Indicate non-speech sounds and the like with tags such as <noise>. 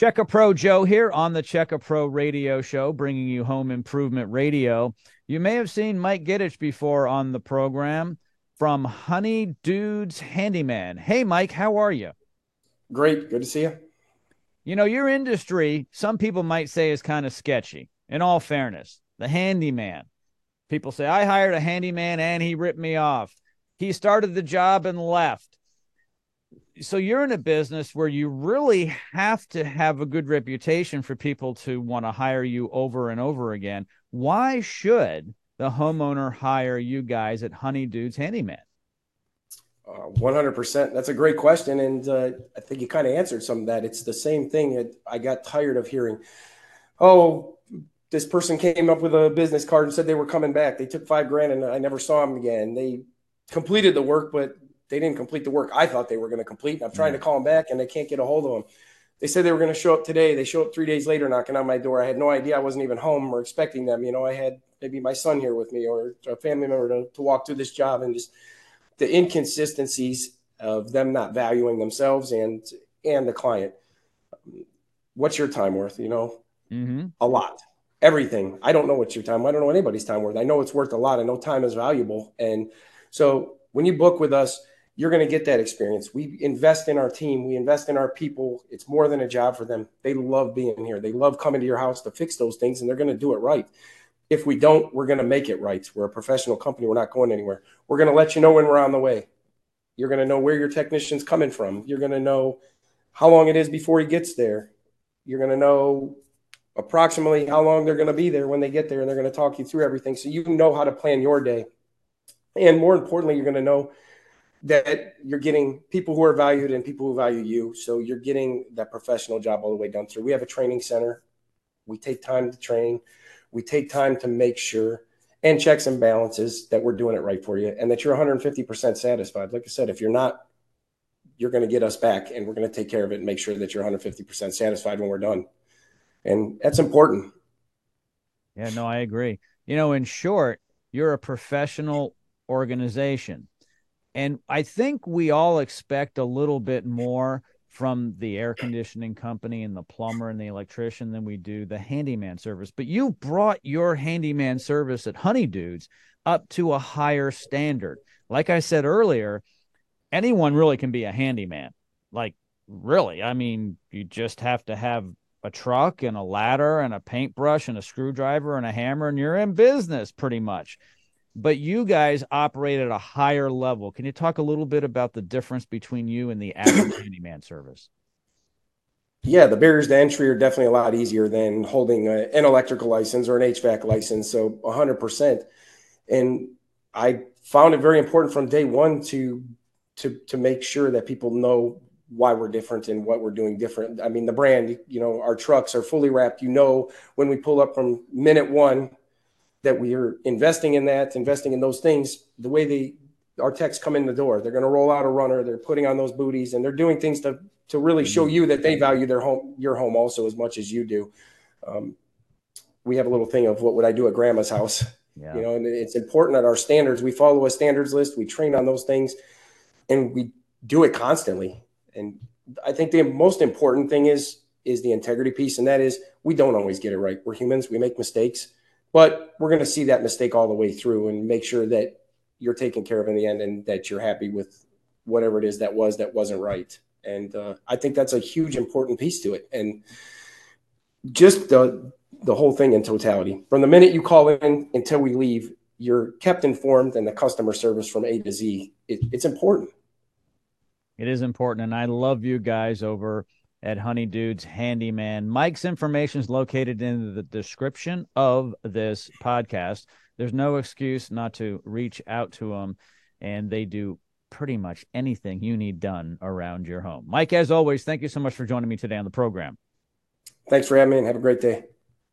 Checka Pro Joe here on the Checka Pro Radio Show, bringing you home improvement radio. You may have seen Mike Gidich before on the program from Honey Dudes Handyman. Hey, Mike, how are you? Great. Good to see you. You know, your industry, some people might say is kind of sketchy. In all fairness, the handyman. People say, I hired a handyman and he ripped me off. He started the job and left so you're in a business where you really have to have a good reputation for people to want to hire you over and over again. Why should the homeowner hire you guys at Honey Dudes Handyman? Uh, 100%. That's a great question. And uh, I think you kind of answered some of that. It's the same thing that I got tired of hearing. Oh, this person came up with a business card and said they were coming back. They took five grand and I never saw them again. They completed the work, but they didn't complete the work I thought they were going to complete. I'm trying to call them back and I can't get a hold of them. They said they were going to show up today. They show up three days later knocking on my door. I had no idea I wasn't even home or expecting them. You know, I had maybe my son here with me or a family member to, to walk through this job and just the inconsistencies of them not valuing themselves and and the client. What's your time worth? You know, mm-hmm. a lot, everything. I don't know what's your time. I don't know anybody's time worth. I know it's worth a lot. I know time is valuable, and so when you book with us, you're going to get that experience. We invest in our team, we invest in our people. It's more than a job for them. They love being here. They love coming to your house to fix those things, and they're going to do it right. If we don't, we're going to make it right. We're a professional company. We're not going anywhere. We're going to let you know when we're on the way. You're going to know where your technician's coming from. You're going to know how long it is before he gets there. You're going to know approximately how long they're going to be there when they get there, and they're going to talk you through everything so you know how to plan your day. And more importantly, you're going to know that you're getting people who are valued and people who value you. So you're getting that professional job all the way down through. We have a training center. We take time to train. We take time to make sure and checks and balances that we're doing it right for you and that you're 150% satisfied. Like I said, if you're not, you're going to get us back and we're going to take care of it and make sure that you're 150% satisfied when we're done. And that's important. Yeah, no, I agree. You know, in short, you're a professional organization and I think we all expect a little bit more from the air conditioning company and the plumber and the electrician than we do the handyman service. But you brought your handyman service at Honey Dudes up to a higher standard. Like I said earlier, anyone really can be a handyman. Like, really. I mean, you just have to have a truck and a ladder and a paintbrush and a screwdriver and a hammer, and you're in business pretty much but you guys operate at a higher level. Can you talk a little bit about the difference between you and the average <clears throat> handyman service? Yeah, the barriers to entry are definitely a lot easier than holding a, an electrical license or an HVAC license. So 100%. And I found it very important from day one to to to make sure that people know why we're different and what we're doing different. I mean, the brand, you know, our trucks are fully wrapped. You know, when we pull up from minute one that we are investing in that, investing in those things, the way they our techs come in the door, they're going to roll out a runner, they're putting on those booties, and they're doing things to to really show you that they value their home, your home also as much as you do. Um, we have a little thing of what would I do at grandma's house, <laughs> yeah. you know, and it's important that our standards. We follow a standards list, we train on those things, and we do it constantly. And I think the most important thing is is the integrity piece, and that is we don't always get it right. We're humans, we make mistakes but we're going to see that mistake all the way through and make sure that you're taken care of in the end and that you're happy with whatever it is that was that wasn't right. And uh, I think that's a huge important piece to it. And just the the whole thing in totality, from the minute you call in until we leave, you're kept informed, and the customer service from A to Z, it, it's important. It is important, and I love you guys over at Honey Dudes Handyman. Mike's information is located in the description of this podcast. There's no excuse not to reach out to them, and they do pretty much anything you need done around your home. Mike, as always, thank you so much for joining me today on the program. Thanks for having me and have a great day.